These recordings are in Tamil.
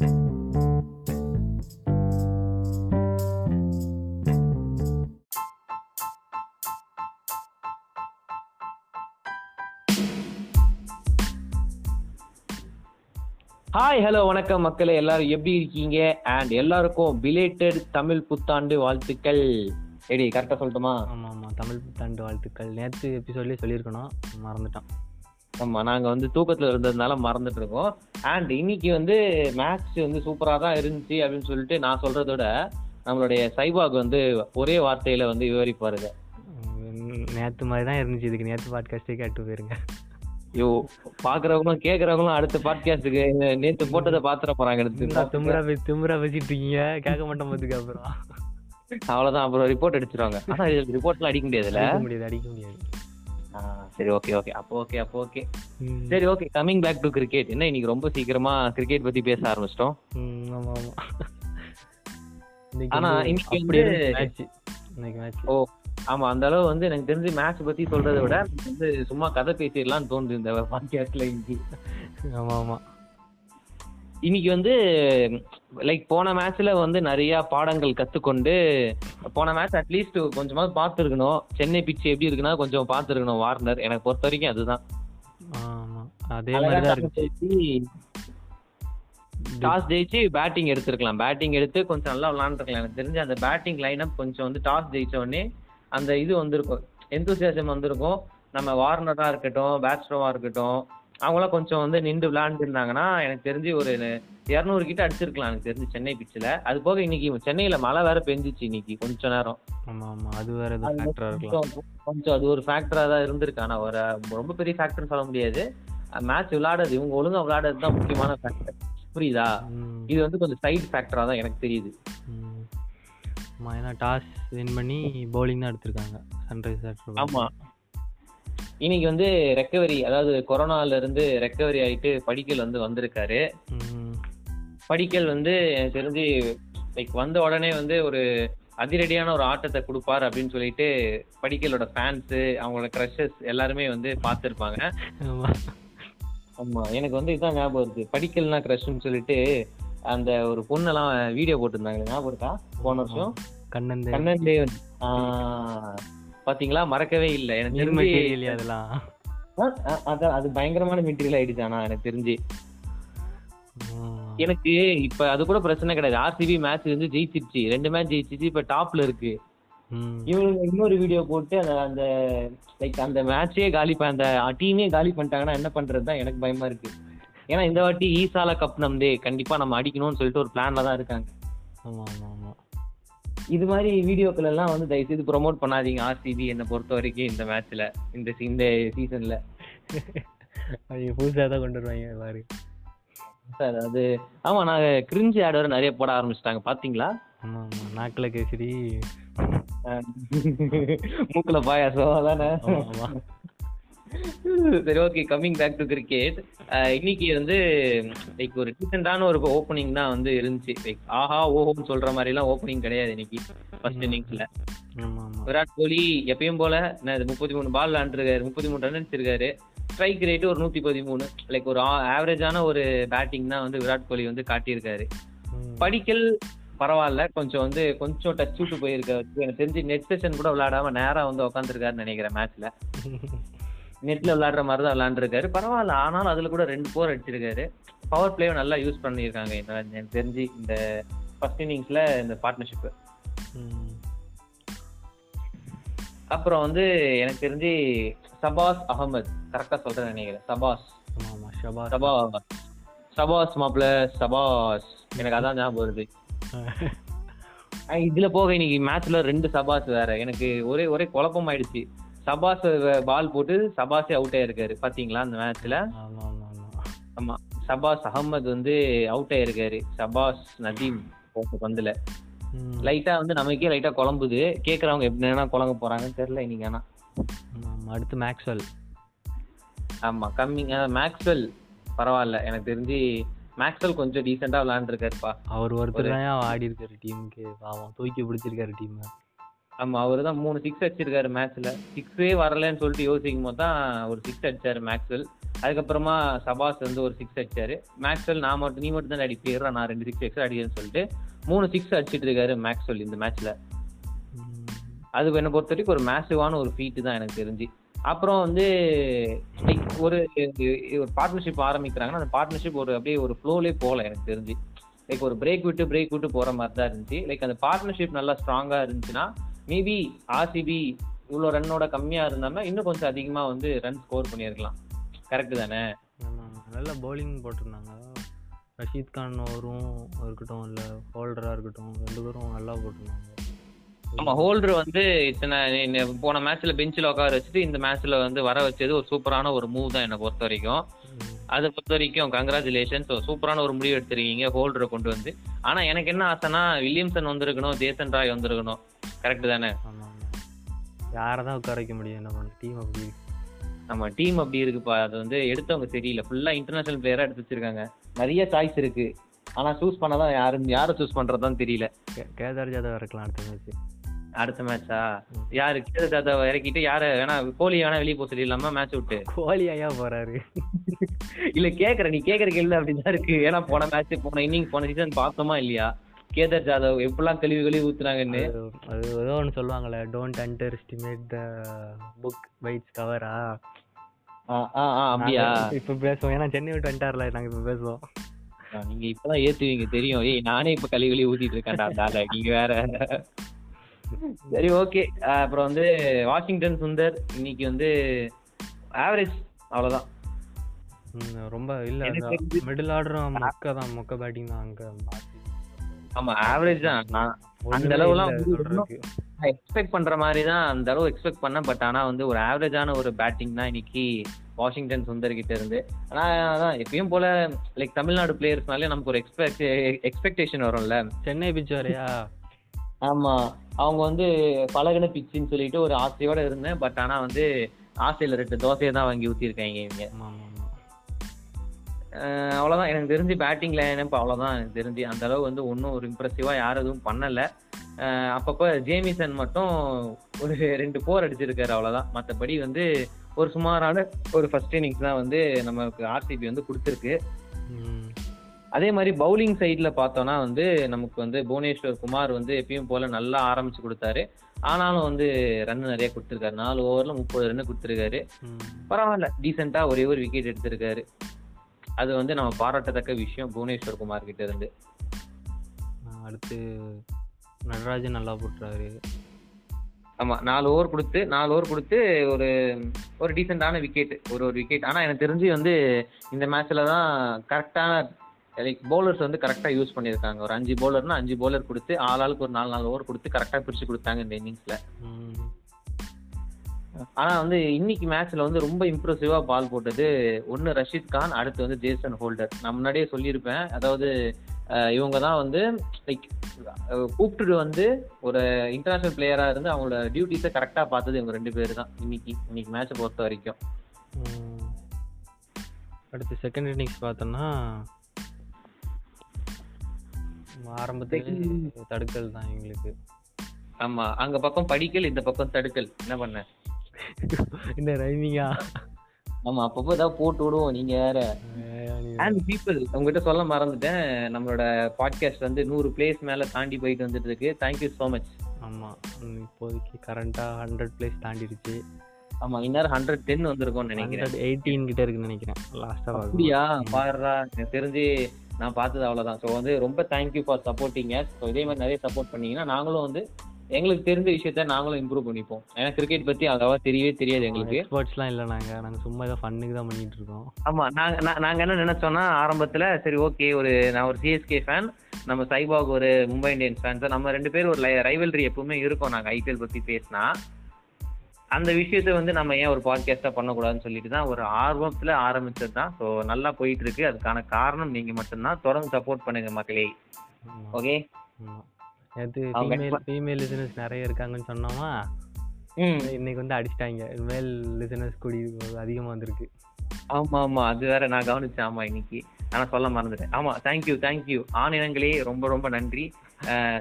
ஹாய் ஹலோ வணக்கம் மக்களே. எல்லாரும் எப்படி இருக்கீங்க? அண்ட் எல்லாருக்கும் பிலேட்டட் தமிழ் புத்தாண்டு வாழ்த்துக்கள். எடி கரெக்டா சொல்லட்டுமா? ஆமாம் ஆமாம் தமிழ் புத்தாண்டு வாழ்த்துக்கள். நேற்று எபிசோட்லேயே சொல்லியிருக்கணும். மறந்துட்டான் ஆமா நாங்க வந்து தூக்கத்துல இருந்ததுனால மறந்துட்டு இருக்கோம். அண்ட் இன்னைக்கு வந்து மேட்ச் வந்து சூப்பரா தான் இருந்துச்சு அப்படின்னு சொல்லிட்டு நான் சொல்றத விட நம்மளுடைய சைபாக் வந்து ஒரே வார்த்தையில வந்து விவரிப்பாருங்க. நேற்று மாதிரி தான் இருந்துச்சு. இதுக்கு நேற்று பாட்காஸ்டே கேட்டு போயிருங்க. ஐயோ பாக்குறவங்களும் கேக்குறவங்களும் அடுத்த பாட்காஸ்டுக்கு நேத்து போட்டதை பாத்துற போறாங்க எடுத்து திமுறா பே திமுறா பேசிட்டு இருக்கீங்க. கேட்க மாட்டோம் பார்த்துக்க அப்புறம். அவ்வளவுதான் அப்புறம் ரிப்போர்ட் அடிச்சிருவாங்க. ஆனா ரிப்போர்ட்லாம் அடிக்க முடியாதுல்ல? முடியாது அடிக்க முடியாது. சரி ஓகே ஓகே அப்போ ஓகே அப்போ ஓகே. சரி okay coming back to cricket என்ன இன்னைக்கு ரொம்ப சீக்கிரமா கிரிக்கெட் பத்தி பேச ஆரம்பிச்சிட்டோம்? ஆனா இன்னைக்கு வந்து- மேட்ச் இன்னைக்கு மேட்ச் ஓ ஆமா அந்த அளவு வந்து எனக்கு தெரிஞ்சு மேட்ச் பத்தி சொல்றதை விட வந்து சும்மா கதை பேசிடலாம்னு தோணுது இந்த பாட்காஸ்ட்ல இன்னைக்கு. ஆமா ஆமா. இன்னைக்கு வந்து லைக் போன மேட்ச்ல வந்து நிறைய பாடங்கள் கத்துக்கொண்டு போன மேட்ச் அட்லீஸ்ட் கொஞ்சமாவது பார்த்துருக்கணும். சென்னை பிச் எப்படி இருக்குன்னா கொஞ்சம் பார்த்துருக்கணும் வார்னர் எனக்கு பொறுத்த வரைக்கும் அதுதான். அதே மாதிரி தான் இருந்துச்சு டாஸ் ஜெயிச்சு பேட்டிங் எடுத்திருக்கலாம். பேட்டிங் எடுத்து கொஞ்சம் நல்லா விளாண்டுருக்கலாம் எனக்கு தெரிஞ்சு அந்த பேட்டிங் லைனப் கொஞ்சம் வந்து டாஸ் ஜெயிச்ச உடனே அந்த இது வந்திருக்கும். எந்தூசியாசம் வந்திருக்கும். நம்ம வார்னரா இருக்கட்டும் பேட்ஸ்ரோவா இருக்கட்டும் அவங்களாம் கொஞ்சம் வந்து நின்று விளையாண்டுருந்தாங்கன்னா எனக்கு தெரிஞ்சு ஒரு இரநூறு கிட்ட அடிச்சிருக்கலாம் எனக்கு தெரிஞ்சு சென்னை பிச்சில் அது போக இன்னைக்கு சென்னையில மழை வேற பெஞ்சிச்சு இன்னைக்கு கொஞ்ச நேரம். ஆமா ஆமா. அது வேற ஃபேக்டரா கொஞ்சம் அது ஒரு ஃபேக்டரா தான் இருந்திருக்கு. ஆனா ஒரு ரொம்ப பெரிய ஃபேக்டர்னு சொல்ல முடியாது. மேட்ச் விளையாடுறது இவங்க ஒழுங்கா விளையாடுறது தான் முக்கியமான ஃபேக்டர் புரியுதா? இது வந்து கொஞ்சம் சைடு ஃபேக்டரா தான் எனக்கு தெரியுது. ஆமா ஏன்னா டாஸ் வின் பண்ணி பவுலிங் தான் எடுத்திருக்காங்க சன்ரைஸ் ஆமா. இன்னைக்கு வந்து ரெக்கவரி அதாவது கொரோனால இருந்து ரெக்கவரி ஆயிட்டு படிக்கல் வந்து வந்திருக்காரு. படிக்கல் வந்து எனக்கு தெரிஞ்சு லைக் வந்த உடனே வந்து ஒரு அதிரடியான ஒரு ஆட்டத்தை கொடுப்பார் அப்படின்னு சொல்லிட்டு படிக்கலோட ஃபேன்ஸ் அவங்களோட க்ரஷஸ் எல்லாருமே வந்து பார்த்துருப்பாங்க. ஆமா. எனக்கு வந்து இதான் ஞாபகம் இருக்கு. படிக்கல்னா க்ரஷ்னு சொல்லிட்டு அந்த ஒரு பொண்ணெல்லாம் வீடியோ போட்டிருந்தாங்க. ஞாபகம் இருக்கா? போன வருஷம்? கண்ணந்து. கண்ணன் தேவன் பாத்தீங்களா? மறக்கவே இல்லை. எனக்கு தெரிஞ்சு அதெல்லாம்? அதான் அது பயங்கரமான மெட்டீரியல் ஆயிடுச்சு. ஆனா எனக்கு தெரிஞ்சு. எனக்கு இப்ப அது கூட பிரச்சனை கிடையாது. ஆர்சிபி மேட்ச் வந்து ஜெயிச்சிருச்சு. ரெண்டு மேட்ச் ஜெயிச்சிச்சு இப்ப டாப்ல இருக்கு. இவங்க இன்னொரு வீடியோ போட்டு அந்த அந்த லைக் அந்த மேட்சே காலி அந்த டீமே காலி பண்ணிட்டாங்கன்னா என்ன பண்றது தான் எனக்கு பயமா இருக்கு. ஏன்னா இந்த வாட்டி ஈசால கப் நம்தே கண்டிப்பா நம்ம அடிக்கணும்னு சொல்லிட்டு ஒரு பிளான்ல தான் இருக்காங்க. ஆமா ஆமா ஆமா. இது மாதிரி வீடியோக்கள் எல்லாம் வந்து தயவு செய்து ப்ரோமோட் பண்ணாதீங்க ஆர்சிபி என்னை பொறுத்த வரைக்கும் இந்த மேட்ச்ல இந்த இந்த சீசன்ல அவங்க புதுசாக தான் கொண்டு வருவாங்க எல்லாரும் சார் அது ஆமா நான் கிரிஞ்சி ஆட் வேற நிறைய போட ஆரம்பிச்சிட்டாங்க. பாத்தீங்களா? நாக்கில் கேசரி மூக்குல பாயாசம் அதானே? சரி okay coming back to cricket இன்னைக்கு வந்து லைக் ஒரு டீசெண்டான ஒரு ஓப்பனிங் தான் வந்து இருந்துச்சு. லைக் ஆஹா ஓஹோன்னு சொல்ற மாதிரி எல்லாம் ஓப்பனிங் கிடையாது இன்னைக்கு ஃபர்ஸ்ட் இன்னிங்ஸ்ல விராட் கோலி எப்பயும் போல முப்பத்தி மூணு பால் விளாண்டுருக்காரு முப்பத்தி மூணு ரன் அடிச்சிருக்காரு. ஸ்ட்ரைக் ரேட் ஒரு நூத்தி பதிமூணு. லைக் ஒரு ஆவரேஜான ஒரு பேட்டிங் தான் வந்து விராட் கோலி வந்து காட்டியிருக்காரு. படிக்கல் பரவாயில்ல. கொஞ்சம் வந்து கொஞ்சம் டச் விட்டு போயிருக்காரு எனக்கு தெரிஞ்சு நெட் செஷன் கூட விளையாடாம நேரா வந்து உட்காந்துருக்காருன்னு நினைக்கிறேன் மேட்ச்ல நெட்ல விளையாடுற மாதிரி தான் விளையாண்டுருக்காரு. பரவாயில்ல. ஆனாலும் அதுல கூட ரெண்டு போர் அடிச்சிருக்காரு. பவர் பிளேவை நல்லா யூஸ் பண்ணியிருக்காங்க. எனக்கு தெரிஞ்சு இந்த ஃபர்ஸ்ட் இன்னிங்ஸ்ல இந்த பார்ட்னர்ஷிப் ம். அப்புறம் வந்து எனக்கு தெரிஞ்சு சபாஸ் அகமது கரெக்டா சொல்றேன் நினைக்கிறேன். சபாஸ். ஷபா சபாஸ். மாப்ள சபாஸ் எனக்கு அதான் ஞாபகம் வருது. இதுல போக இன்னைக்கு மேட்ச்ல ரெண்டு சபாஸ் வேற. எனக்கு ஒரே ஒரே குழப்பம் ஆயிடுச்சு. சபாஸ் பால் போட்டு சபாஸே அவுட் ஆயிருக்காரு. பாத்தீங்களா அந்த மேட்ச்ல ஆமா சபாஸ் அகமது வந்து அவுட் ஆயிருக்காரு. சபாஸ் நதீம் பந்துல. லைட்டா வந்து நமக்கே லைட்டா குழம்புது. கேக்குறவங்க எப்படி என்ன குழம்ப போறாங்கன்னு தெரியல இன்னைக்கு ஆனா. அடுத்து மேக்ஸ்வெல் ஆமா கம்மிங் மேக்ஸ்வெல் பரவாயில்ல எனக்கு தெரிஞ்சு மேக்ஸ்வெல் கொஞ்சம் டீசெண்டா விளையாண்டுருக்காருப்பா. அவர் ஒருத்தர் தான் ஆடி இருக்காரு டீமுக்கு. பாவம் தூக்கி பிடிச்சிருக்காரு டீம் ஆமா அவரு தான் மூணு சிக்ஸ் அடிச்சிருக்காரு மேட்ச்ல சிக்ஸே வரலன்னு சொல்லிட்டு யோசிக்கும் போது தான் ஒரு சிக்ஸ் அடிச்சாரு மேக்ஸ்வெல் அதுக்கப்புறமா சபாஸ் வந்து ஒரு சிக்ஸ் அடிச்சாரு. மேக்ஸ்வெல் நான் மட்டும் நீ மட்டும் தான் அடிப்பீரா நான் ரெண்டு சிக்ஸ் எக்ஸ்ட்ரா அடிக்கிறேன்னு சொல்லிட்டு மூணு சிக்ஸ் அடிச்சிட்டு இருக்காரு மேக்ஸ்வெல் இந்த மேட்ச்ல ம். அது என்னை பொறுத்த வரைக்கும் ஒரு மேசிவான ஒரு ஃபீட்டு தான் எனக்கு தெரிஞ்சு. அப்புறம் வந்து லைக் ஒரு ஒரு பார்ட்னர்ஷிப் ஆரம்பிக்கிறாங்கன்னா அந்த பார்ட்னர்ஷிப் ஒரு அப்படியே ஒரு ஃப்ளோலே போகல எனக்கு தெரிஞ்சு. லைக் ஒரு பிரேக் விட்டு பிரேக் விட்டு போகிற மாதிரி தான் இருந்துச்சு. லைக் அந்த பார்ட்னர்ஷிப் நல்லா ஸ்ட்ராங்காக இருந்துச்சுன்னா மேபி ஆர்சிபி இவ்வளோ ரன்னோட கம்மியாக இருந்தாம இன்னும் கொஞ்சம் அதிகமாக வந்து ரன் ஸ்கோர் பண்ணியிருக்கலாம். கரெக்டு தானே? நல்ல பவுலிங் போட்டிருந்தாங்க. ரஷீத் கான் ஓவரும் இருக்கட்டும் இல்லை ஹோல்டராக இருக்கட்டும் ரெண்டு பேரும் நல்லா போட்டிருந்தாங்க. ஆமா ஹோல்டர் வந்து இத்தனை போன மேட்ச்ல பெஞ்சில் உட்கார வச்சுட்டு இந்த மேட்ச்ல வந்து வர வச்சது ஒரு சூப்பரான ஒரு மூவ் தான் என்னை பொறுத்த வரைக்கும். அதை பொறுத்த வரைக்கும் கங்க்ராச்சுலேஷன்ஸ் சூப்பரான ஒரு முடிவு எடுத்திருக்கீங்க ஹோல்டரை கொண்டு வந்து. ஆனா எனக்கு என்ன ஆசைனா வில்லியம்சன் வந்திருக்கணும் ஜேசன் ராய் வந்திருக்கணும். கரெக்ட் தானே? ஆமா ஆமா. யாரை தான் உட்கார வைக்க முடியும்? என்ன பண்ண டீம் அப்படி. நம்ம டீம் அப்படி இருக்குப்பா. அது வந்து எடுத்தவங்க சரியில்லை. ஃபுல்லா இன்டர்நேஷனல் பிளேயரா எடுத்து வச்சிருக்காங்க. நிறைய சாய்ஸ் இருக்கு. ஆனா சூஸ் பண்ணதான் யாரும் யாரை சூஸ் பண்றதுதான் தெரியல. கேதார் ஜாதவ் இறக்கலாம் அடுத்த மேட்ச் அடுத்த மேட்சா. யாரு? கேதர் ஜாதவ் இறக்கிட்டு யார வேணா கோலி வேணா வெளியே போக சொல்லிடலாமா? மேட்ச் விட்டு. கோலி ஐயா போறாரு. இல்ல கேக்குற நீ கேக்குற கேள்வி அப்படிதான் இருக்கு. ஏன்னா போன மேட்ச் போன இன்னிங் போன சீசன் பார்த்தோமா இல்லையா? கேதர் ஜாதவ் எப்படிலாம் கழுவி கழுவி ஊத்துனாங்கன்னு. அது ஏதோ ஒன்று சொல்லுவாங்களே don't underestimate the book bites கவரா அப்படியா? இப்போ பேசுவோம். ஏன்னா சென்னை விட்டு வந்துட்டார்ல நாங்கள் இப்போ பேசுவோம். நீங்க இப்பதான் ஏத்துவீங்க தெரியும். ஏய் நானே இப்ப கழுவி கழுவி ஊத்திட்டு இருக்கேன்டா நீங்க வேற. சரி ஓகே அப்புறம் வந்து வாஷிங்டன் சுந்தர் இன்னைக்கு வந்து ஆவரேஜ் அவ்வளவுதான். ரொம்ப இல்லை மிடில் ஆர்டரும் மொக்க தான் மொக்க பேட்டிங் தான் அங்கே ஆமா ஆவரேஜ் தான். அந்த அளவுலாம் எக்ஸ்பெக்ட் பண்ற மாதிரி தான் அந்த அளவு எக்ஸ்பெக்ட் பண்ணேன். பட் ஆனா வந்து ஒரு ஆவரேஜான ஒரு பேட்டிங் தான் இன்னைக்கு வாஷிங்டன் சுந்தர் கிட்ட இருந்து. ஆனா அதான் எப்பயும் போல லைக் தமிழ்நாடு பிளேயர்ஸ்னாலே நமக்கு ஒரு எக்ஸ்பெக்ட் எக்ஸ்பெக்டேஷன் வரும்ல. சென்னை பிச் வரையா ஆமா. அவங்க வந்து பழகின பிச்சுன்னு சொல்லிட்டு ஒரு ஆசையோட இருந்தேன். பட் ஆனா வந்து ஆசையில ரெண்டு தோசையை தான் வாங்கி ஆமாம் ஆமாம் அஹ் அவ்வளவுதான். எனக்கு தெரிஞ்சு பேட்டிங் லைனப் அவ்வளவுதான் எனக்கு தெரிஞ்சு. அந்த அளவு வந்து ஒன்றும் ஒரு இம்ப்ரெசிவா யாரும் எதுவும் பண்ணல. அப்பப்ப ஜேமிசன் மட்டும் ஒரு ரெண்டு போர் அடிச்சிருக்காரு அவ்வளவுதான். மற்றபடி வந்து ஒரு சுமாரான ஒரு ஃபர்ஸ்ட் இன்னிங்ஸ் தான் வந்து நமக்கு ஆர்சிபி வந்து கொடுத்துருக்கு. ம். அதே மாதிரி பவுலிங் சைட்ல பார்த்தோம்னா வந்து நமக்கு வந்து புவனேஸ்வர் குமார் வந்து எப்பயும் போல நல்லா ஆரம்பிச்சு கொடுத்தாரு. ஆனாலும் வந்து ரன் நிறைய கொடுத்துருக்காரு. நாலு ஓவர்ல முப்பது ரன் கொடுத்துருக்காரு. பரவாயில்ல. டீசெண்டா ஒரே ஒரு விக்கெட் எடுத்திருக்காரு. அது வந்து நம்ம பாராட்டத்தக்க விஷயம் புவனேஸ்வர் குமார் கிட்ட இருந்து. அடுத்து நடராஜன் நல்லா போட்டுறாரு. ஆமா நாலு ஓவர் கொடுத்து நாலு ஓவர் கொடுத்து ஒரு ஒரு டீசெண்டான விக்கெட் ஒரு ஒரு விக்கெட் ஆனா எனக்கு தெரிஞ்சு வந்து இந்த மேட்ச்ல தான் கரெக்டான லைக் பவுலர்ஸ் வந்து கரெக்டாக யூஸ் பண்ணியிருக்காங்க. ஒரு அஞ்சு பவுலர்னா அஞ்சு பவுலர் கொடுத்து ஆள் ஆளுக்கு ஒரு நாலு நாலு ஓவர் கொடுத்து கரெக்டாக பிரித்து கொடுத்தாங்க இந்த இன்னிங்ஸில். ஆனால் வந்து இன்னைக்கு மேட்ச்சில் வந்து ரொம்ப இம்ப்ரெசிவாக பால் போட்டது ஒன்று ரஷீத் கான் அடுத்து வந்து ஜேசன் ஹோல்டர். நான் முன்னாடியே சொல்லியிருப்பேன். அதாவது இவங்க தான் வந்து லைக் கூப்பிட்டுட்டு வந்து ஒரு இன்டர்நேஷனல் பிளேயராக இருந்து அவங்களோட டியூட்டிஸை கரெக்டாக பார்த்தது இவங்க ரெண்டு பேர் தான் இன்னைக்கு இன்னைக்கு மேட்ச்சை பொறுத்த வரைக்கும். அடுத்து செகண்ட் இன்னிங்ஸ் பார்த்தோம்னா ஆரம்பத்துல தடுக்கல் தான் எங்களுக்கு. ஆமா அங்க பக்கம் படிக்கல் இந்த பக்கம் தடுக்கல். என்ன பண்ண? இந்த ரைமிங்கா? ஆமா அப்பப்போ ஏதாவது போட்டு விடுவோம் நீங்க வேற. அண்ட் பீப்புள் உங்ககிட்ட சொல்ல மறந்துட்டேன். நம்மளோட பாட்காஸ்ட் வந்து நூறு பிளேஸ் மேல தாண்டி போயிட்டு வந்துட்டு இருக்கு தேங்க்யூ ஸோ மச் ஆமா இப்போதைக்கு கரண்டா ஹண்ட்ரட் பிளேஸ் தாண்டிடுச்சு. ஆமா இந்நேரம் ஹண்ட்ரட் டென் வந்திருக்கும்னு நினைக்கிறேன். எயிட்டீன் கிட்ட இருக்குன்னு நினைக்கிறேன். லாஸ்டா அப்படியா? பாருடா எனக்கு தெரிஞ்சு நான் பார்த்தது அவ்வளவுதான். ஸோ வந்து ரொம்ப தேங்க்யூ ஃபார் சப்போர்ட்டிங்க ஸோ இதே மாதிரி நிறைய சப்போர்ட் பண்ணீங்கன்னா நாங்களும் வந்து எங்களுக்கு தெரிஞ்ச விஷயத்த நாங்களும் இம்ப்ரூவ் பண்ணிப்போம். ஏன்னா கிரிக்கெட் பத்தி அவ்வளவா தெரியவே தெரியாது எங்களுக்கு. எக்ஸ்பர்ட்ஸ்லாம் இல்லை நாங்க. நாங்க சும்மா ஏதோ ஃபன்னுக்கு தான் பண்ணிட்டு இருக்கோம். ஆமா நாங்க நா- நாங்க என்ன நினைச்சோம்னா ஆரம்பத்துல சரி ஓகே ஒரு நான் ஒரு சிஎஸ்கே ஃபேன் நம்ம சைபாக் ஒரு மும்பை இந்தியன்ஸ் ஃபேன் நம்ம ரெண்டு பேரும் ஒரு ரைவல்ரி எப்பவுமே இருக்கோம். நாங்க ஐபிஎல் பத்தி பேசினா. அந்த விஷயத்த வந்து நம்ம ஏன் ஒரு பாட்காஸ்டா பண்ணக்கூடாதுன்னு சொல்லிட்டு தான் ஒரு ஆர்வத்துல ஆரம்பிச்சது தான். ஸோ நல்லா போயிட்டு இருக்கு அதுக்கான காரணம் நீங்க மட்டும்தான். தொடர்ந்து சப்போர்ட் பண்ணுங்க மக்களே. ஓகே அவங்க ஃபீமேல் ஃபீமேல் லிசனர்ஸ் நிறைய இருக்காங்கன்னு சொன்னோமா? இன்னைக்கு வந்து அடிச்சிட்டாங்க. மேல் லிசனர்ஸ் கூடி அதிகமா வந்திருக்கு. ஆமா ஆமா அது வேற நான் கவனிச்சேன். ஆமா இன்னைக்கு. ஆனா சொல்ல மறந்துட்டேன். ஆமா தேங்க்யூ தேங்க்யூ ஆணினங்களே ரொம்ப ரொம்ப நன்றி.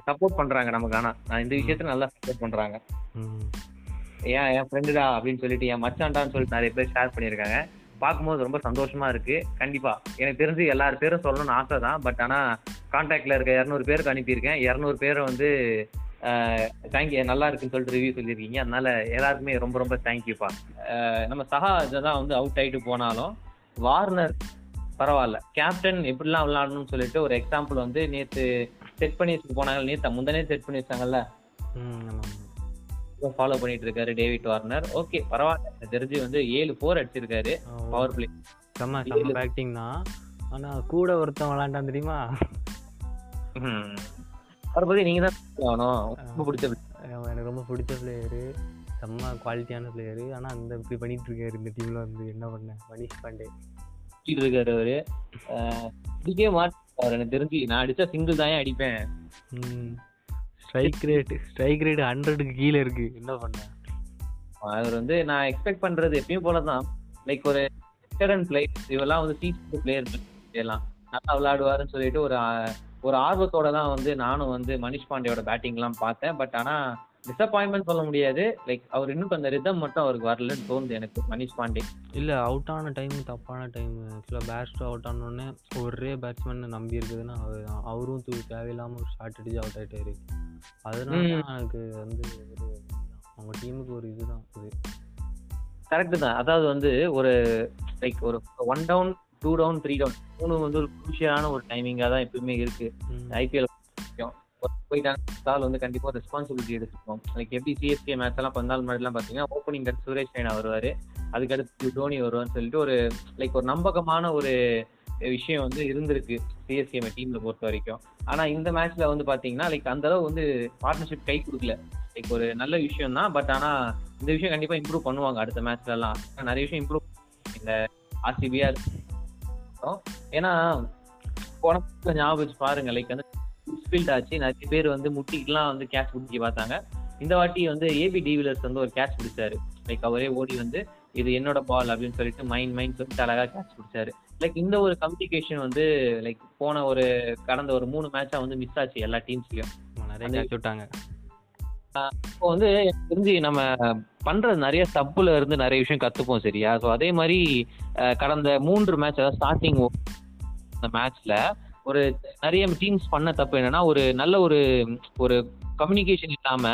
சப்போர்ட் பண்றாங்க நமக்கு. ஆனா இந்த விஷயத்துல நல்லா சப்போர்ட் பண்றாங்க. ஏன் என் ஃப்ரெண்டுடா அப்படின்னு சொல்லிட்டு என் மச்சான்டான்னு சொல்லிட்டு நிறைய பேர் ஷேர் பண்ணியிருக்காங்க. பார்க்கும்போது ரொம்ப சந்தோஷமா இருக்கு. கண்டிப்பா எனக்கு தெரிஞ்சு எல்லார் பேரும் சொல்லணும்னு ஆசை தான். பட் ஆனா கான்டாக்ட்ல இருக்க இரநூறு பேருக்கு அனுப்பியிருக்கேன். இரநூறு பேரை வந்து தேங்க்யூ நல்லா இருக்குன்னு சொல்லிட்டு ரிவ்யூ சொல்லியிருக்கீங்க. அதனால எல்லாருக்குமே ரொம்ப ரொம்ப தேங்க்யூப்பா நம்ம சஹா தான் வந்து அவுட் ஆயிட்டு போனாலும் வார்னர் பரவாயில்ல. கேப்டன் எப்படிலாம் விளையாடணும்னு சொல்லிட்டு ஒரு எக்ஸாம்பிள் வந்து நேற்று செட் பண்ணி வச்சுட்டு போனாங்க நேற்று முந்தனே செட் பண்ணி வச்சாங்கல்ல? ம் ஆமாம். ஃபாலோ பண்ணிட்டு இருக்காரு டேவிட் வார்னர். ஓகே பரவாயில்ல. தெரிஞ்சு வந்து ஏழு ஃபோர் அடிச்சிருக்காரு. பவர் பிளே செம்ம செம்ம பேட்டிங் தான் ஆனா கூட ஒருத்தன் விளாண்டான் தெரியுமா? அவரை பத்தி நீங்க தான் ரொம்ப பிடிச்ச எனக்கு ரொம்ப பிடிச்ச பிளேயரு செம்ம குவாலிட்டியான பிளேயரு ஆனா அந்த இப்படி பண்ணிட்டு இருக்காரு இந்த டீம்ல வந்து என்ன பண்ண? மணிஷ் பாண்டே. இருக்காரு அவரு. அடிக்கவே மாட்டாரு எனக்கு தெரிஞ்சு நான் அடிச்சா சிங்கிள் தான் அடிப்பேன். ஸ்ட்ரைக் ரேட் ஸ்ட்ரைக் ரேட் ஹண்ட்ரடுக்கு கீழே இருக்கு. என்ன பண்ண? அவர் வந்து நான் எக்ஸ்பெக்ட் பண்றது எப்பயும் போல தான் லைக் ஒரு வெட்டரன் பிளேயர் இவெல்லாம் வந்து சீசன் பிளேயர் எல்லாம் நல்லா விளையாடுவாருன்னு சொல்லிட்டு ஒரு ஒரு ஆர்வத்தோட தான் வந்து நானும் வந்து மனிஷ் பாண்டியோட பேட்டிங்லாம் பார்த்தேன். பட் ஆனால் டிசப்பாயின்மெண்ட் சொல்ல முடியாது. லைக் அவர் இன்னும் அந்த ரிதம் மட்டும் அவருக்கு வரலன்னு தோணுது எனக்கு மனிஷ் பாண்டே. இல்ல அவுட் ஆன டைம் தப்பான டைம் ஆக்சுவலாக பேட்ஸ்டோ அவுட் ஆனோடனே ஒரே பேட்ஸ்மேன் நம்பி இருக்குதுன்னா அவர். அவரும் தூ தேவையில்லாம ஒரு அடிச்சு அவுட் ஆயிட்டாரு. அதனால எனக்கு வந்து ஒரு அவங்க டீமுக்கு ஒரு இதுதான் இது. கரெக்ட் தான். அதாவது வந்து ஒரு லைக் ஒரு one down two down three down மூணு வந்து ஒரு குரூஷியலான ஒரு டைமிங்காக தான் எப்பயுமே இருக்கு. ம். ஐபிஎல் போயிட்டாங்க. வந்து கண்டிப்பாக ரெஸ்பான்சிபிலிட்டி எடுத்துக்கோம் லைக் எப்படி சிஎஸ்கே மேட்ச் எல்லாம் பதினாலு மாதிரிலாம் பார்த்தீங்கன்னா ஓப்பனிங் கட் சுரேஷ் ரெய்னா வருவார். அதுக்கடுத்து தோனி வருவான்னு சொல்லிட்டு ஒரு லைக் ஒரு நம்பகமான ஒரு விஷயம் வந்து இருந்திருக்கு சிஎஸ்கே டீமில் பொறுத்த வரைக்கும். ஆனால் இந்த மேட்ச்சில் வந்து பார்த்தீங்கன்னா லைக் அந்த அளவு வந்து பார்ட்னர்ஷிப் கை கொடுக்கல. லைக் ஒரு நல்ல விஷயம் தான் பட் ஆனால் இந்த விஷயம் கண்டிப்பாக இம்ப்ரூவ் பண்ணுவாங்க அடுத்த மேட்ச்லலாம் நிறைய விஷயம் இம்ப்ரூவ் இந்த ஆர்சிபியா ஏன்னா போன ஞாபகம் வச்சு பாருங்க லைக் வந்து ஃபீல்ட் ஆச்சு. நிறைய பேர் வந்து முட்டிக்கெல்லாம் வந்து கேட்ச் பிடிக்க பார்த்தாங்க. இந்த வாட்டி வந்து ஏபி டிவிலர்ஸ் வந்து ஒரு கேட்ச் பிடிச்சாரு லைக் அவரே ஓடி வந்து இது என்னோட பால் அப்படின்னு சொல்லிட்டு மைண்ட் மைண்ட் சொல்லிட்டு அழகா கேட்ச் பிடிச்சாரு லைக் இந்த ஒரு கம்யூனிகேஷன் வந்து லைக் போன ஒரு கடந்த ஒரு மூணு மேட்சா வந்து மிஸ் ஆச்சு எல்லா டீம்ஸ்லயும் நிறைய விட்டாங்க. இப்போ வந்து எனக்கு தெரிஞ்சு நம்ம பண்றது நிறைய தப்புல இருந்து நிறைய விஷயம் கத்துப்போம் சரியா? ஸோ அதே மாதிரி கடந்த மூன்று மேட்ச் அதாவது ஸ்டார்டிங் அந்த மேட்ச்ல ஒரு நிறைய டீம்ஸ் பண்ண தப்பு என்னன்னா ஒரு நல்ல ஒரு ஒரு கம்யூனிகேஷன் இல்லாம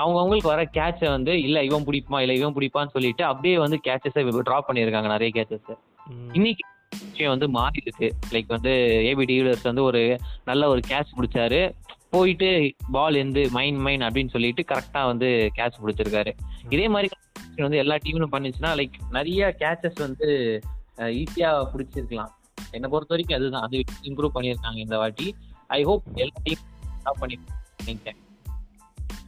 அவங்க அவங்களுக்கு வர கேட்சை வந்து இல்ல இவன் பிடிப்பான் இல்ல இவன் பிடிப்பான்னு சொல்லிட்டு அப்படியே வந்து கேட்சஸை ட்ராப் பண்ணியிருக்காங்க நிறைய கேட்சஸ். இன்னைக்கு விஷயம் வந்து மாறி இருக்கு லைக் வந்து ஏபி டிவிலர்ஸ் வந்து ஒரு நல்ல ஒரு கேட்ச் பிடிச்சாரு. போயிட்டு பால் எந்து மைன் மைன் அப்படின்னு சொல்லிட்டு கரெக்டா வந்து கேட்ச் பிடிச்சிருக்காரு. இதே மாதிரி வந்து எல்லா டீம்லும் பண்ணுச்சுன்னா லைக் நிறைய கேட்சஸ் வந்து ஈஸியா பிடிச்சிருக்கலாம். என்னை பொறுத்த வரைக்கும் அதுதான். அது இம்ப்ரூவ் பண்ணியிருக்காங்க இந்த வாட்டி. ஐ ஹோப் எல்லா டீம் பண்ணி நினைக்கிறேன்.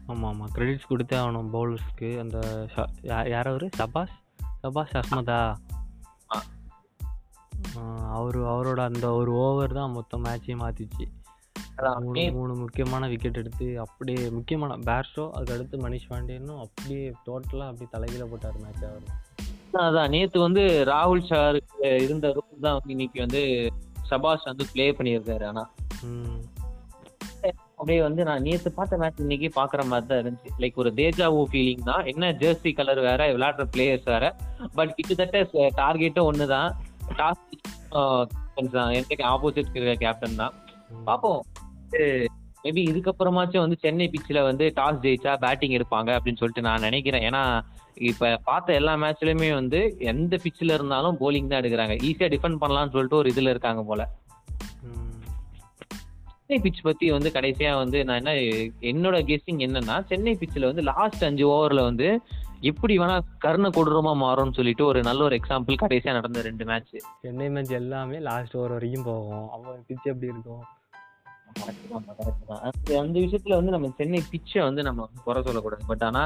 ஆமா ஆமா கிரெடிட்ஸ் கொடுத்தே ஆகணும் பவுலர்ஸ்க்கு அந்த யார் அவரு? சபாஸ் சபாஸ் அஸ்மதா ஆ. அவரு அவரோட அந்த ஒரு ஓவர் தான் மொத்த மேட்சையும் மாத்திச்சு. அதான் மூணு மூணு முக்கியமான விக்கெட் எடுத்து அப்படியே முக்கியமான பேட்ஸோ அதுக்கு அடுத்து மணிஷ் பாண்டேனும் அப்படியே டோட்டலாக அப்படியே தலைகீழ போட்டார் மேட்ச் அவர். அதான். நேத்து வந்து ராகுல் ஷாருக்கு இருந்த ரோல் தான் வந்து இன்னைக்கு வந்து சபாஷ் வந்து ப்ளே பண்ணியிருக்காரு. ஆனா அப்படியே வந்து நான் நேத்து பார்த்த மேட்ச் இன்னைக்கு பாக்குற மாதிரி தான் இருந்துச்சு. லைக் ஒரு தேஜாவோ ஃபீலிங் தான். என்ன ஜெர்சி கலர் வேற விளையாடுற பிளேயர்ஸ் வேற. பட் கிட்டத்தட்ட டார்கெட்டும் ஒண்ணுதான் டாஸ் எனக்கு ஆப்போசிட் இருக்கிற கேப்டன் தான். பார்ப்போம். மேபி இதுக்கப்புறமாச்சும் வந்து சென்னை பிச்சில் வந்து டாஸ் ஜெயிச்சா பேட்டிங் எடுப்பாங்க அப்படின்னு சொல்லிட்டு நான் நினைக்கிறேன். ஏன்னா இப்ப பார்த்த எல்லா மேட்ச்லயுமே வந்து எந்த பிச்சில் இருந்தாலும் போலிங் தான் எடுக்கிறாங்க. ஈஸியா டிஃபெண்ட் பண்ணலாம்னு சொல்லிட்டு ஒரு இதுல இருக்காங்க போல. சென்னை பிச் பத்தி வந்து கடைசியா வந்து நான் என்ன என்னோட கெஸ்டிங் என்னன்னா சென்னை பிச்சில் வந்து லாஸ்ட் அஞ்சு ஓவர்ல வந்து எப்படி வேணா கர்ண கொடூரமா மாறும்னு சொல்லிட்டு ஒரு நல்ல ஒரு எக்ஸாம்பிள் கடைசியா நடந்த ரெண்டு மேட்ச் சென்னை மேட்ச் எல்லாமே லாஸ்ட் ஓவர் வரைக்கும் போகும். அவன் பிச் எப்படி இருக்கும்? அந்த அந்த விஷயத்துல வந்து நம்ம சென்னை பிச்சை வந்து நம்ம குறை சொல்லக்கூடாது. பட் ஆனா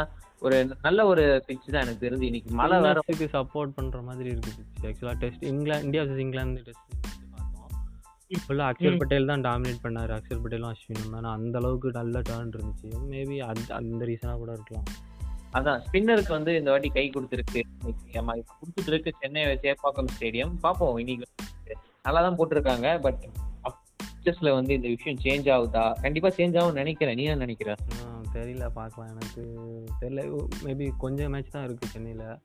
ஒரு நல்ல ஒரு பிச் தான் எனக்கு தெரிஞ்சு இன்னைக்கு மழை வேற மலைக்கு சப்போர்ட் பண்ற மாதிரி இருக்கு பிச் ஆக்சுவலாக test England India vs England test பார்த்தோம். ஃபுல்லாக அக்ஷர். பட்டேல் தான் டாமினேட் பண்ணாரு. அக்ஷர் பட்டேலும் அஸ்வினும் ஆனால் அந்த அளவுக்கு நல்ல டர்ன் இருந்துச்சு. மேபி அந்த அந்த ரீசனாக கூட இருக்கலாம். அதான் ஸ்பின்னருக்கு வந்து இந்த வாட்டி கை கொடுத்துருக்கு. கொடுத்துட்டு இருக்கு சென்னை சேப்பாக்கம் ஸ்டேடியம் பார்ப்போம் இன்னைக்கு நல்லா தான் போட்டிருக்காங்க. பட் மேட்சஸ்ல வந்து இந்த விஷயம் சேஞ்ச் ஆகுதா? கண்டிப்பா சேஞ்ச் ஆகும்னு நினைக்கிறேன் நீ என்ன நினைக்கிற? ஆ, தெரியல பார்க்கலாம். எனக்கு தெரியல. மேபி கொஞ்சம் மேட்ச் தான் இருக்குது சென்னையில்.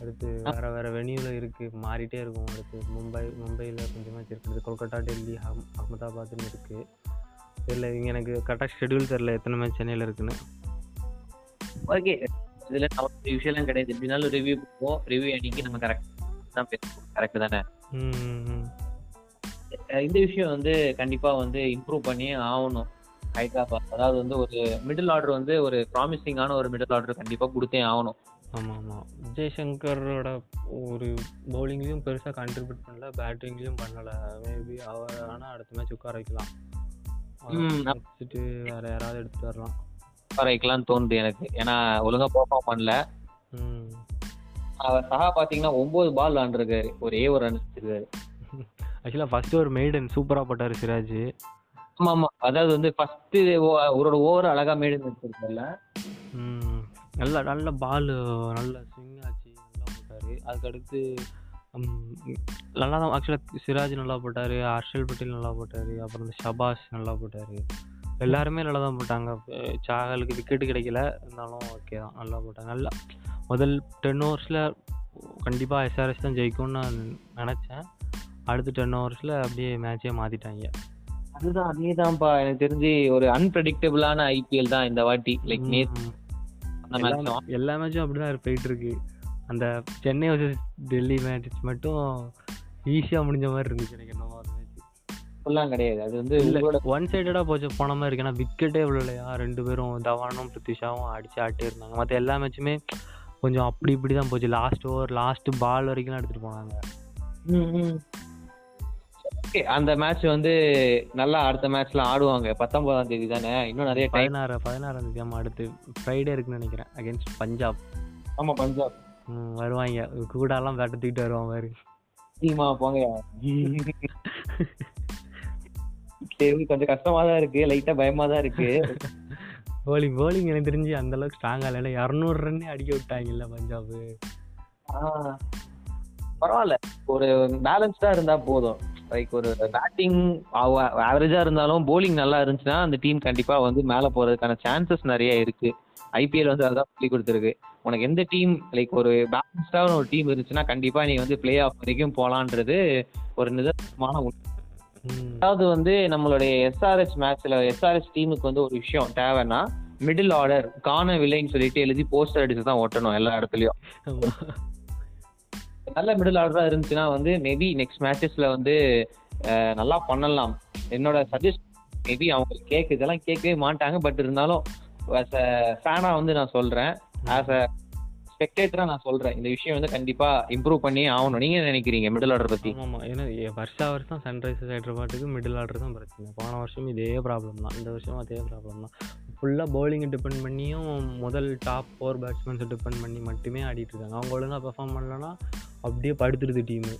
அடுத்து வேற வேற வெனியூவில் இருக்குது மாறிட்டே இருக்கும். அடுத்து மும்பை மும்பையில் கொஞ்சம் மேட்ச் இருக்குது கொல்கத்தா டெல்லி அகமதாபாத்னு இருக்குது தெரியல இங்கே எனக்கு கரெக்டாக ஷெட்யூல் தெரில எத்தனை மேட்ச் சென்னையில் இருக்குன்னு. ஓகே. இதுல நமக்கு விஷயம் கிடையாது. எப்படினாலும் ரிவ்யூ போவோம். ரிவ்யூ அன்னைக்கு நம்ம கரெக்ட் தான் பேசுவோம். கரெக்ட் தானே? ம், இந்த விஷயம் வந்து கண்டிப்பா வந்து இம்ப்ரூவ் பண்ணியே ஆகணும் ஹைதராபாத் அதாவது வந்து ஒரு மிடில் ஆர்டர் வந்து ஒரு ப்ராமிசிங்கான ஒரு மிடில் ஆர்டர் கண்டிப்பா கொடுத்தே ஆகணும் ஆமாம். ஆமாம் விஜய் சங்கரோட ஒரு பவுலிங்லேயும் பெருசாக கான்ட்ரிபியூட் பண்ணல பேட்டிங்லேயும் பண்ணலை. மேபி அவர் ஆனால் அடுத்த மேட்ச் உட்கார வைக்கலாம். வச்சுட்டு வேற யாராவது எடுத்துட்டு வரலாம். வைக்கலாம்னு தோணுது எனக்கு. ஏன்னா ஒழுங்கா பெர்ஃபார்ம் பண்ணல. அவர் சஹா பாத்தீங்கன்னா ஒன்பது பால் விளாண்டுருக்காரு ஒரே ஒரு ரன் வச்சிருக்காரு ஆக்சுவலாக ஃபஸ்ட்டு ஒரு மெய்டன் சூப்பராக போட்டார் சிராஜ். ஆமா ஆமா அதாவது வந்து ஃபர்ஸ்ட் ஒரு ஓவர் அழகா மேடு வச்சிருக்கல ம், நல்ல நல்ல பால் நல்ல ஸ்விங் ஆச்சு நல்லா போட்டார். அதுக்கடுத்து நல்லா தான் ஆக்சுவலாக சிராஜ் நல்லா போட்டார் ஹர்ஷல் பட்டேல் நல்லா போட்டார் அப்புறம் இந்த ஷபாஷ் நல்லா போட்டார். எல்லாருமே நல்லா தான் போட்டாங்க. சாகலுக்கு விக்கெட்டு கிடைக்கல. இருந்தாலும் ஓகே தான் நல்லா போட்டாங்க நல்லா முதல் டென் ஓவர்ஸில் கண்டிப்பாக எஸ்ஆர்எஸ் தான் ஜெயிக்கும்னு நான் நினச்சேன். அடுத்த டென் ஓவர்ஸில் அப்படியே மேட்சே மாற்றிட்டாங்க அதுதான் அதேதான்ப்பா. எனக்கு தெரிஞ்சு ஒரு அன்பிரடிக்டபிளான ஐபிஎல் தான் இந்த வாட்டி. லைக் எல்லா மேட்ச் எல்லா மேட்சும் அப்படிதான் போயிட்டு இருக்கு அந்த சென்னை வர்சஸ் டெல்லி மேட்ச் மட்டும் ஈஸியாக முடிஞ்ச மாதிரி இருந்துச்சு எனக்கு என்னமோ அந்த மேட்ச் கிடையாது. அது வந்து ஒன் சைடடாக போச்சு போன மாதிரி இருக்கு. ஏன்னா விக்கெட்டே விழலையா ரெண்டு பேரும் தவானும் பிருத்திஷாவும் அடிச்சு ஆட்டே இருந்தாங்க மற்ற எல்லா மேட்சுமே கொஞ்சம் அப்படி இப்படி தான் போச்சு. லாஸ்ட் ஓவர் லாஸ்ட் பால் வரைக்கும் எடுத்துகிட்டு போனாங்க. Okay, அந்த மேட்ச் வந்து நல்லா அடுத்த மேட்ச்ல ஆடுவாங்க. பத்தொன்பதாம் தேதி தானே? இன்னும் நிறைய பதினாறு பதினாறாம் தேதி ஆமாம் அடுத்து ஃப்ரைடே இருக்குன்னு நினைக்கிறேன் அகேன்ஸ்ட் பஞ்சாப் ஆமா பஞ்சாப் ம், வருவாங்க. கூடாலாம் பேட்டை தூக்கிட்டு வருவான் பாரு. டீமா போங்க சரி கொஞ்சம் கஷ்டமா தான் இருக்கு லைட்டா பயமா தான் இருக்கு. Bowling bowling எனக்கு தெரிஞ்சு அந்த அளவுக்கு ஸ்ட்ராங்காக இல்லை. இரநூறு ரன்னே அடிக்க விட்டாங்கல்ல பஞ்சாப். ஆ, பரவாயில்ல. ஒரு பேலன்ஸ்டா இருந்தா போதும். லைக் ஒரு பேட்டிங் ஆவரேஜா இருந்தாலும் போலிங் நல்லா இருந்துச்சுன்னா அந்த டீம் கண்டிப்பா வந்து மேல போறதுக்கான சான்சஸ் நிறைய இருக்கு. ஐபிஎல் வந்து அதான் சொல்லி கொடுத்துருக்கு. உனக்கு எந்த டீம் லைக் ஒரு பேலன்ஸ்டா ஒரு டீம் இருந்துச்சுன்னா கண்டிப்பா நீ வந்து பிளே ஆஃப் வரைக்கும் போலான்றது ஒரு நிதர்சனமான அதாவது வந்து நம்மளுடைய எஸ்ஆர்எஸ் மேட்ச்ல எஸ்ஆர்எஸ் டீமுக்கு வந்து ஒரு விஷயம் தேவைன்னா மிடில் ஆர்டர் காணவில்லைன்னு சொல்லிட்டு எழுதி போஸ்டர் அடிச்சு தான் ஓட்டணும் எல்லா இடத்துலயும். நல்ல மிடில் ஆர்டரா இருந்துச்சுன்னா வந்து மேபி நெக்ஸ்ட் மேட்சஸ்ல வந்து நல்லா பண்ணலாம். என்னோட சஜஸ்ட் மேபி அவங்க கேக்கு இதெல்லாம் கேட்கவே மாட்டாங்க. பட் இருந்தாலும் ஆஸ் அ ஃபேனா வந்து நான் சொல்றேன். ஆஸ் அ ஸ்பெக்டேட்டரா நான் சொல்றேன். இந்த விஷயம் வந்து கண்டிப்பா இம்ப்ரூவ் பண்ணி ஆகணும். நீங்க நினைக்கிறீங்க மிடில் ஆர்டர் பத்தி? ஆமா ஏன்னா வருஷா வருஷம் சன்ரைசர்ஸ் ஹைதராபாத்துக்கு மிடில் ஆர்டர் தான் பிரச்சனை. போன வருஷம் இதே ப்ராப்ளம் தான். இந்த வருஷம் அதே ப்ராப்ளம் தான். ஃபுல்லாக பவுலிங்கை டிபெண்ட் பண்ணியும் முதல் டாப் ஃபோர் பேட்ஸ்மேன்ஸை டிபெண்ட் பண்ணி மட்டுமே ஆடிட்டு இருக்காங்க. அவங்க ஒழுங்காக பெர்ஃபார்ம் பண்ணலன்னா அப்படியே படுத்துருது டீமு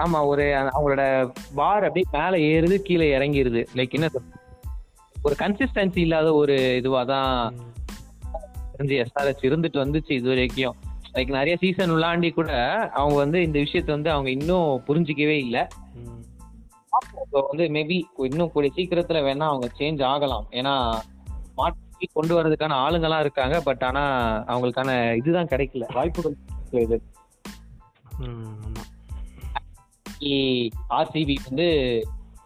ஆமா ஒரு அவங்களோட பார் அப்படியே மேல ஏறுது கீழே இறங்கிருது. லைக் என்ன ஒரு கன்சிஸ்டன்சி இல்லாத ஒரு இதுவா தான் எஸ்ஆர்எஸ் இருந்துட்டு வந்துச்சு இது வரைக்கும். லைக் நிறைய சீசன் உள்ளாண்டி கூட அவங்க வந்து இந்த விஷயத்த வந்து அவங்க இன்னும் புரிஞ்சிக்கவே இல்லை. இப்போ வந்து மேபி இன்னும் கூடிய சீக்கிரத்துல வேணா அவங்க சேஞ்ச் ஆகலாம். ஏன்னா மாற்றி கொண்டு வர்றதுக்கான ஆளுங்கெல்லாம் இருக்காங்க பட் ஆனா அவங்களுக்கான இதுதான் கிடைக்கல. வாய்ப்புகள் இது. ஆர்சிபி வந்து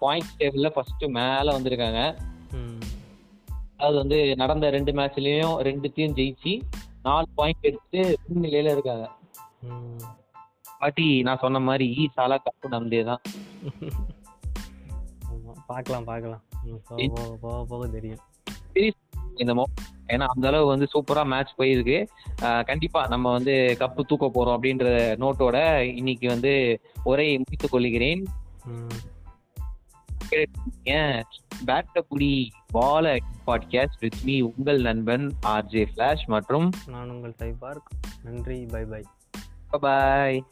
பாயிண்ட்ஸ் டேபிள்ல ஃபர்ஸ்ட் மேல வந்திருக்காங்க. அதாவது வந்து நடந்த ரெண்டு மேட்ச்லயும் ரெண்டுத்தையும் ஜெயிச்சு நாலு பாயிண்ட் எடுத்து முன்னிலையில இருக்காங்க. பாட்டி நான் சொன்ன மாதிரி ஈசாலா கப்பு நம்பே தான். பார்க்கலாம் பார்க்கலாம். போக போக தெரியும். இந்த ஏன்னா அந்த அளவு வந்து சூப்பரா மேட்ச் போயிருக்கு. கண்டிப்பா நம்ம வந்து கப்பு தூக்க போறோம் அப்படின்ற நோட்டோட இன்னைக்கு வந்து உரையை முடித்துக் கொள்கிறேன். பேட்ட புடி பால பாட்காஸ்ட் வித் மீ உங்கள் நண்பன் ஆர்ஜே ஃபிளாஷ் மற்றும் நான் உங்கள் சைபார்க். நன்றி பை பை பாய்